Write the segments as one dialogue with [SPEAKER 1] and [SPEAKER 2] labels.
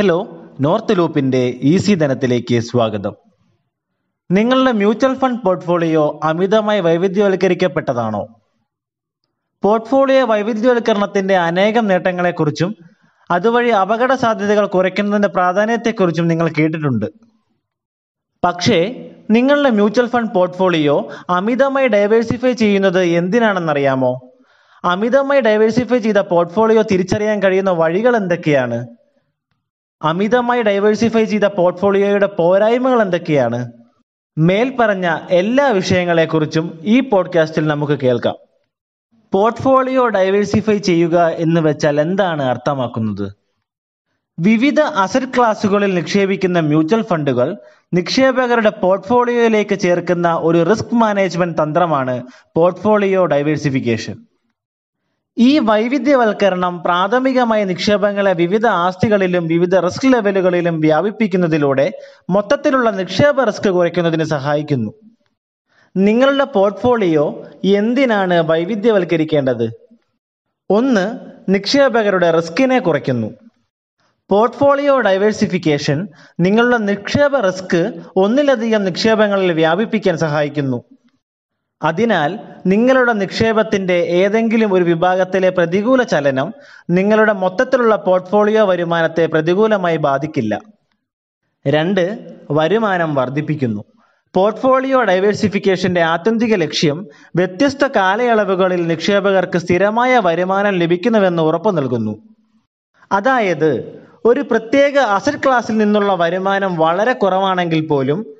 [SPEAKER 1] Hello north ലൂപ്പിന്റെ easy ധനത്തിലേക്ക് സ്വാഗതം. നിങ്ങളുടെ മ്യൂച്വൽ ഫണ്ട് പോർട്ട്ഫോളിയോ അമിതമായി വൈവിധ്യവൽക്കരിക്കപ്പെട്ടതാണോ? പോർട്ട്ഫോളിയോ വൈവിധ്യവൽക്കരണത്തിന്റെ അനേകം നേട്ടങ്ങളെക്കുറിച്ചും അതുവഴി അപകട സാധ്യതകൾ കുറയ്ക്കുന്നതിന്റെ പ്രാധാന്യത്തെക്കുറിച്ചും നിങ്ങൾ കേട്ടിട്ടുണ്ട്. പക്ഷേ നിങ്ങളുടെ മ്യൂച്വൽ ഫണ്ട് പോർട്ട്ഫോളിയോ അമിതമായി ഡൈവേഴ്സിഫൈ ചെയ്യുന്നത് എന്തിനാണെന്നറിയാമോ? അമിതമായി ഡൈവേഴ്സിഫൈ ചെയ്ത പോർട്ട്ഫോളിയോ തിരിച്ചറിയാൻ കഴിയുന്ന വഴികൾ എന്തൊക്കെയാണ്? അമിതമായി ഡൈവേഴ്സിഫൈ ചെയ്ത പോർട്ട്ഫോളിയോയുടെ പോരായ്മകൾ എന്തൊക്കെയാണ്? മേൽപ്പറഞ്ഞ എല്ലാ വിഷയങ്ങളെക്കുറിച്ചും ഈ പോഡ്കാസ്റ്റിൽ നമുക്ക് കേൾക്കാം. പോർട്ട്ഫോളിയോ ഡൈവേഴ്സിഫൈ ചെയ്യുക എന്ന് വെച്ചാൽ എന്താണ് അർത്ഥമാക്കുന്നത്? വിവിധ അസറ്റ് ക്ലാസുകളിൽ നിക്ഷേപിക്കുന്ന മ്യൂച്വൽ ഫണ്ടുകൾ നിക്ഷേപകരുടെ പോർട്ട്ഫോളിയോയിലേക്ക് ചേർക്കുന്ന ഒരു റിസ്ക് മാനേജ്മെന്റ് തന്ത്രമാണ് പോർട്ട്ഫോളിയോ ഡൈവേഴ്സിഫിക്കേഷൻ ഈ വൈവിധ്യവൽക്കരണം പ്രാഥമികമായി നിക്ഷേപങ്ങളെ വിവിധ ആസ്തികളിലും വിവിധ റിസ്ക് ലെവലുകളിലും വ്യാപിപ്പിക്കുന്നതിലൂടെ മൊത്തത്തിലുള്ള നിക്ഷേപ റിസ്ക് കുറയ്ക്കുന്നതിന് സഹായിക്കുന്നു. നിങ്ങളുടെ പോർട്ട്ഫോളിയോ എന്തിനാണ് വൈവിധ്യവൽക്കരിക്കേണ്ടത്? ഒന്ന് നിക്ഷേപകരുടെ റിസ്കിനെ കുറയ്ക്കുന്നു. പോർട്ട്ഫോളിയോ ഡൈവേഴ്സിഫിക്കേഷൻ നിങ്ങളുടെ നിക്ഷേപ റിസ്ക് ഒന്നിലധികം നിക്ഷേപങ്ങളിൽ വ്യാപിപ്പിക്കാൻ സഹായിക്കുന്നു. അതിനാൽ നിങ്ങളുടെ നിക്ഷേപത്തിന്റെ ഏതെങ്കിലും ഒരു വിഭാഗത്തിലെ പ്രതികൂല ചലനം നിങ്ങളുടെ മൊത്തത്തിലുള്ള പോർട്ട്ഫോളിയോ വരുമാനത്തെ പ്രതികൂലമായി ബാധിക്കില്ല. രണ്ട് വരുമാനം വർദ്ധിപ്പിക്കുന്നു. പോർട്ട്ഫോളിയോ ഡൈവേഴ്സിഫിക്കേഷന്റെ ആത്യന്തിക ലക്ഷ്യം വ്യത്യസ്ത കാലയളവുകളിൽ നിക്ഷേപകർക്ക് സ്ഥിരമായ വരുമാനം ലഭിക്കുന്നുവെന്ന് ഉറപ്പു നൽകുന്നു. അതായത് ഒരു പ്രത്യേക അസറ്റ് ക്ലാസ്സിൽ നിന്നുള്ള വരുമാനം വളരെ കുറവാണെങ്കിൽ പോലും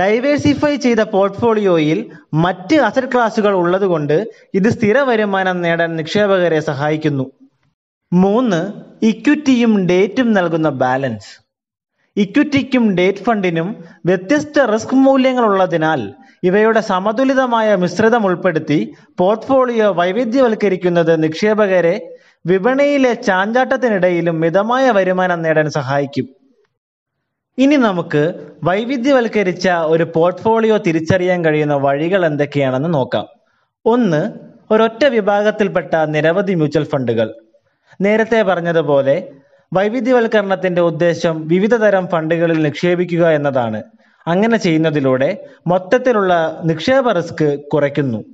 [SPEAKER 1] ഡൈവേഴ്സിഫൈ ചെയ്ത പോർട്ട്ഫോളിയോയിൽ മറ്റ് അസറ്റ് ക്ലാസുകൾ ഉള്ളതുകൊണ്ട് ഇത് സ്ഥിര വരുമാനം നേടാൻ നിക്ഷേപകരെ സഹായിക്കുന്നു. മൂന്ന് ഇക്വിറ്റിയും ഡേറ്റും നൽകുന്ന ബാലൻസ് ഇക്വിറ്റിക്കും ഡേറ്റ് ഫണ്ടിനും വ്യത്യസ്ത റിസ്ക് മൂല്യങ്ങൾ ഉള്ളതിനാൽ ഇവയുടെ സമതുലിതമായ മിശ്രിതം ഉൾപ്പെടുത്തി പോർട്ട്ഫോളിയോ വൈവിധ്യവൽക്കരിക്കുന്നത് നിക്ഷേപകരെ വിപണിയിലെ ചാഞ്ചാട്ടത്തിനിടയിലും മിതമായ വരുമാനം നേടാൻ സഹായിക്കും. ഇനി നമുക്ക് വൈവിധ്യവൽക്കരിച്ച ഒരു പോർട്ട്ഫോളിയോ തിരിച്ചറിയാൻ കഴിയുന്ന വഴികൾ എന്തൊക്കെയാണെന്ന് നോക്കാം. ഒന്ന് ഒരൊറ്റ വിഭാഗത്തിൽപ്പെട്ട നിരവധി മ്യൂച്വൽ ഫണ്ടുകൾ. നേരത്തെ പറഞ്ഞതുപോലെ വൈവിധ്യവൽക്കരണത്തിന്റെ ഉദ്ദേശം വിവിധ തരം ഫണ്ടുകളിൽ നിക്ഷേപിക്കുക എന്നതാണ്. അങ്ങനെ ചെയ്യുന്നതിലൂടെ മൊത്തത്തിലുള്ള നിക്ഷേപ റിസ്ക് കുറയ്ക്കുന്നു.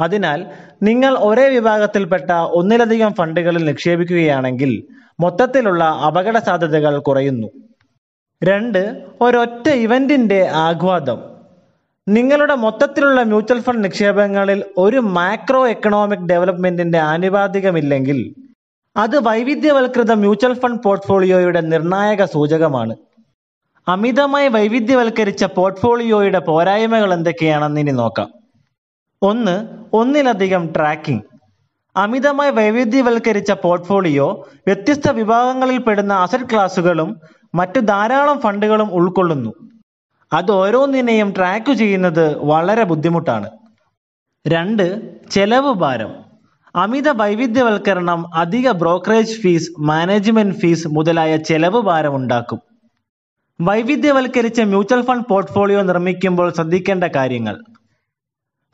[SPEAKER 1] അതിനാൽ നിങ്ങൾ ഒരേ വിഭാഗത്തിൽപ്പെട്ട ഒന്നിലധികം ഫണ്ടുകളിൽ നിക്ഷേപിക്കുകയാണെങ്കിൽ മൊത്തത്തിലുള്ള അപകട സാധ്യതകൾ കുറയുന്നു. രണ്ട് ഒരൊറ്റ ഇവന്റിന്റെ ആഘ്വാദം നിങ്ങളുടെ മൊത്തത്തിലുള്ള മ്യൂച്വൽ ഫണ്ട് നിക്ഷേപങ്ങളിൽ ഒരു മാക്രോ എക്കണോമിക് ഡെവലപ്മെന്റിന്റെ ആനുപാതികമില്ലെങ്കിൽ അത് വൈവിധ്യവൽകൃത മ്യൂച്വൽ ഫണ്ട് പോർട്ട്ഫോളിയോയുടെ നിർണായക സൂചകമാണ്. അമിതമായി വൈവിധ്യവൽക്കരിച്ച പോർട്ട്ഫോളിയോയുടെ പോരായ്മകൾ എന്തൊക്കെയാണെന്ന് ഇനി നോക്കാം. ഒന്ന് ഒന്നിലധികം ട്രാക്കിംഗ്. അമിതമായി വൈവിധ്യവൽക്കരിച്ച പോർട്ട്ഫോളിയോ വ്യത്യസ്ത വിഭാഗങ്ങളിൽ പെടുന്ന അസറ്റ് ക്ലാസുകളും മറ്റ് ധാരാളം ഫണ്ടുകളും ഉൾക്കൊള്ളുന്നു. അത് ഓരോന്നിനെയും ട്രാക്ക് ചെയ്യുന്നത് വളരെ ബുദ്ധിമുട്ടാണ്. രണ്ട് ചെലവ് ഭാരം. അമിത വൈവിധ്യവൽക്കരണം അധിക ബ്രോക്കറേജ് ഫീസ് മാനേജ്മെന്റ് ഫീസ് മുതലായ ചെലവ് ഭാരം ഉണ്ടാക്കും. വൈവിധ്യവൽക്കരിച്ച മ്യൂച്വൽ ഫണ്ട് പോർട്ട്ഫോളിയോ നിർമ്മിക്കുമ്പോൾ ശ്രദ്ധിക്കേണ്ട കാര്യങ്ങൾ.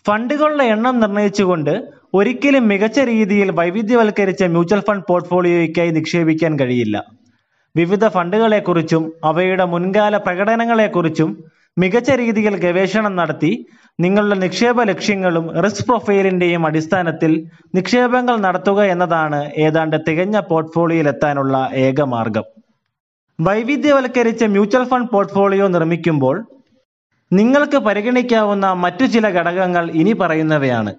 [SPEAKER 1] ഫണ്ടുകളുടെ എണ്ണം നിർണയിച്ചുകൊണ്ട് ഒരിക്കലും മികച്ച രീതിയിൽ വൈവിധ്യവൽക്കരിച്ച മ്യൂച്വൽ ഫണ്ട് പോർട്ട്ഫോളിയോയ്ക്കായി നിക്ഷേപിക്കാൻ കഴിയില്ല. വിവിധ ഫണ്ടുകളെക്കുറിച്ചും അവയുടെ മുൻകാല പ്രകടനങ്ങളെക്കുറിച്ചും മികച്ച രീതിയിൽ ഗവേഷണം നടത്തി നിങ്ങളുടെ നിക്ഷേപ ലക്ഷ്യങ്ങളും റിസ്ക് പ്രൊഫൈലിന്റെയും അടിസ്ഥാനത്തിൽ നിക്ഷേപങ്ങൾ നടത്തുക എന്നതാണ് ഏതാണ്ട് തികഞ്ഞ പോർട്ട്ഫോളിയോയിൽ എത്താനുള്ള ഏക മാർഗം. വൈവിധ്യവൽക്കരിച്ച മ്യൂച്വൽ ഫണ്ട് പോർട്ട്ഫോളിയോ നിർമ്മിക്കുമ്പോൾ നിങ്ങൾക്ക് പരിഗണിക്കാവുന്ന മറ്റു ചില ഘടകങ്ങൾ ഇനി പറയുന്നവയാണ്.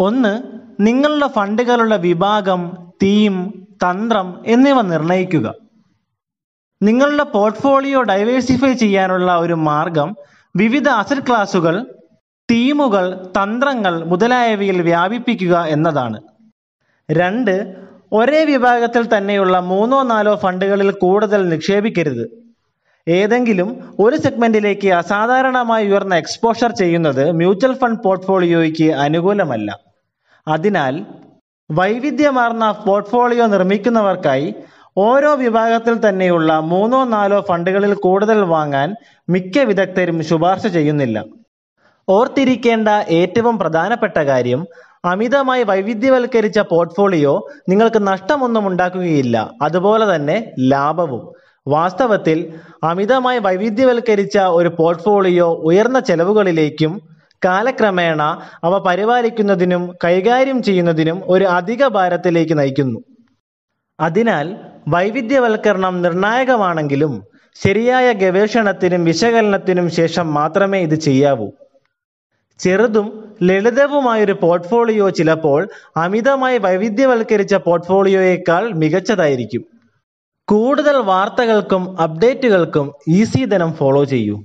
[SPEAKER 1] ഒന്ന് നിങ്ങളുടെ ഫണ്ടുകളുടെ വിഭാഗം തീം തന്ത്രം എന്നിവ നിർണയിക്കുക. നിങ്ങളുടെ പോർട്ട്ഫോളിയോ ഡൈവേഴ്സിഫൈ ചെയ്യാനുള്ള ഒരു മാർഗം വിവിധ അസറ്റ് ക്ലാസുകൾ തീമുകൾ തന്ത്രങ്ങൾ മുതലായവയിൽ വ്യാപിപ്പിക്കുക എന്നതാണ്. രണ്ട് ഒരേ വിഭാഗത്തിൽ തന്നെയുള്ള മൂന്നോ നാലോ ഫണ്ടുകളിൽ കൂടുതൽ നിക്ഷേപിക്കരുത്. ഏതെങ്കിലും ഒരു സെഗ്മെന്റിലേക്ക് അസാധാരണമായി ഉയർന്ന എക്സ്പോഷർ ചെയ്യുന്നത് മ്യൂച്വൽ ഫണ്ട് പോർട്ട്ഫോളിയോയ്ക്ക് അനുകൂലമല്ല. അതിനാൽ വൈവിധ്യമാർന്ന പോർട്ട്ഫോളിയോ നിർമ്മിക്കുന്നവർക്കായി ഓരോ വിഭാഗത്തിൽ തന്നെയുള്ള മൂന്നോ നാലോ ഫണ്ടുകളിൽ കൂടുതൽ വാങ്ങാൻ മിക്ക വിദഗ്ധരും ശുപാർശ ചെയ്യുന്നില്ല. ഓർത്തിരിക്കേണ്ട ഏറ്റവും പ്രധാനപ്പെട്ട കാര്യം അമിതമായി വൈവിധ്യവൽക്കരിച്ച പോർട്ട്ഫോളിയോ നിങ്ങൾക്ക് നഷ്ടമൊന്നും ഉണ്ടാക്കുകയില്ല. അതുപോലെ തന്നെ ലാഭവും. വാസ്തവത്തിൽ അമിതമായി വൈവിധ്യവൽക്കരിച്ച ഒരു പോർട്ട്ഫോളിയോ ഉയർന്ന ചെലവുകളിലേക്കും കാലക്രമേണ അവ പരിപാലിക്കുന്നതിനും കൈകാര്യം ചെയ്യുന്നതിനും ഒരു അധിക ഭാരത്തിലേക്ക് നയിക്കുന്നു. അതിനാൽ വൈവിധ്യവൽക്കരണം നിർണായകമാണെങ്കിലും ശരിയായ ഗവേഷണത്തിനും വിശകലനത്തിനും ശേഷം മാത്രമേ ഇത് ചെയ്യാവൂ. ചെറുതും ലളിതവുമായൊരു പോർട്ട്ഫോളിയോ ചിലപ്പോൾ അമിതമായി വൈവിധ്യവൽക്കരിച്ച പോർട്ട്ഫോളിയോയേക്കാൾ മികച്ചതായിരിക്കും. കൂടുതൽ വാർത്തകൾക്കും അപ്ഡേറ്റുകൾക്കും ഈസി ധനം ഫോളോ ചെയ്യൂ.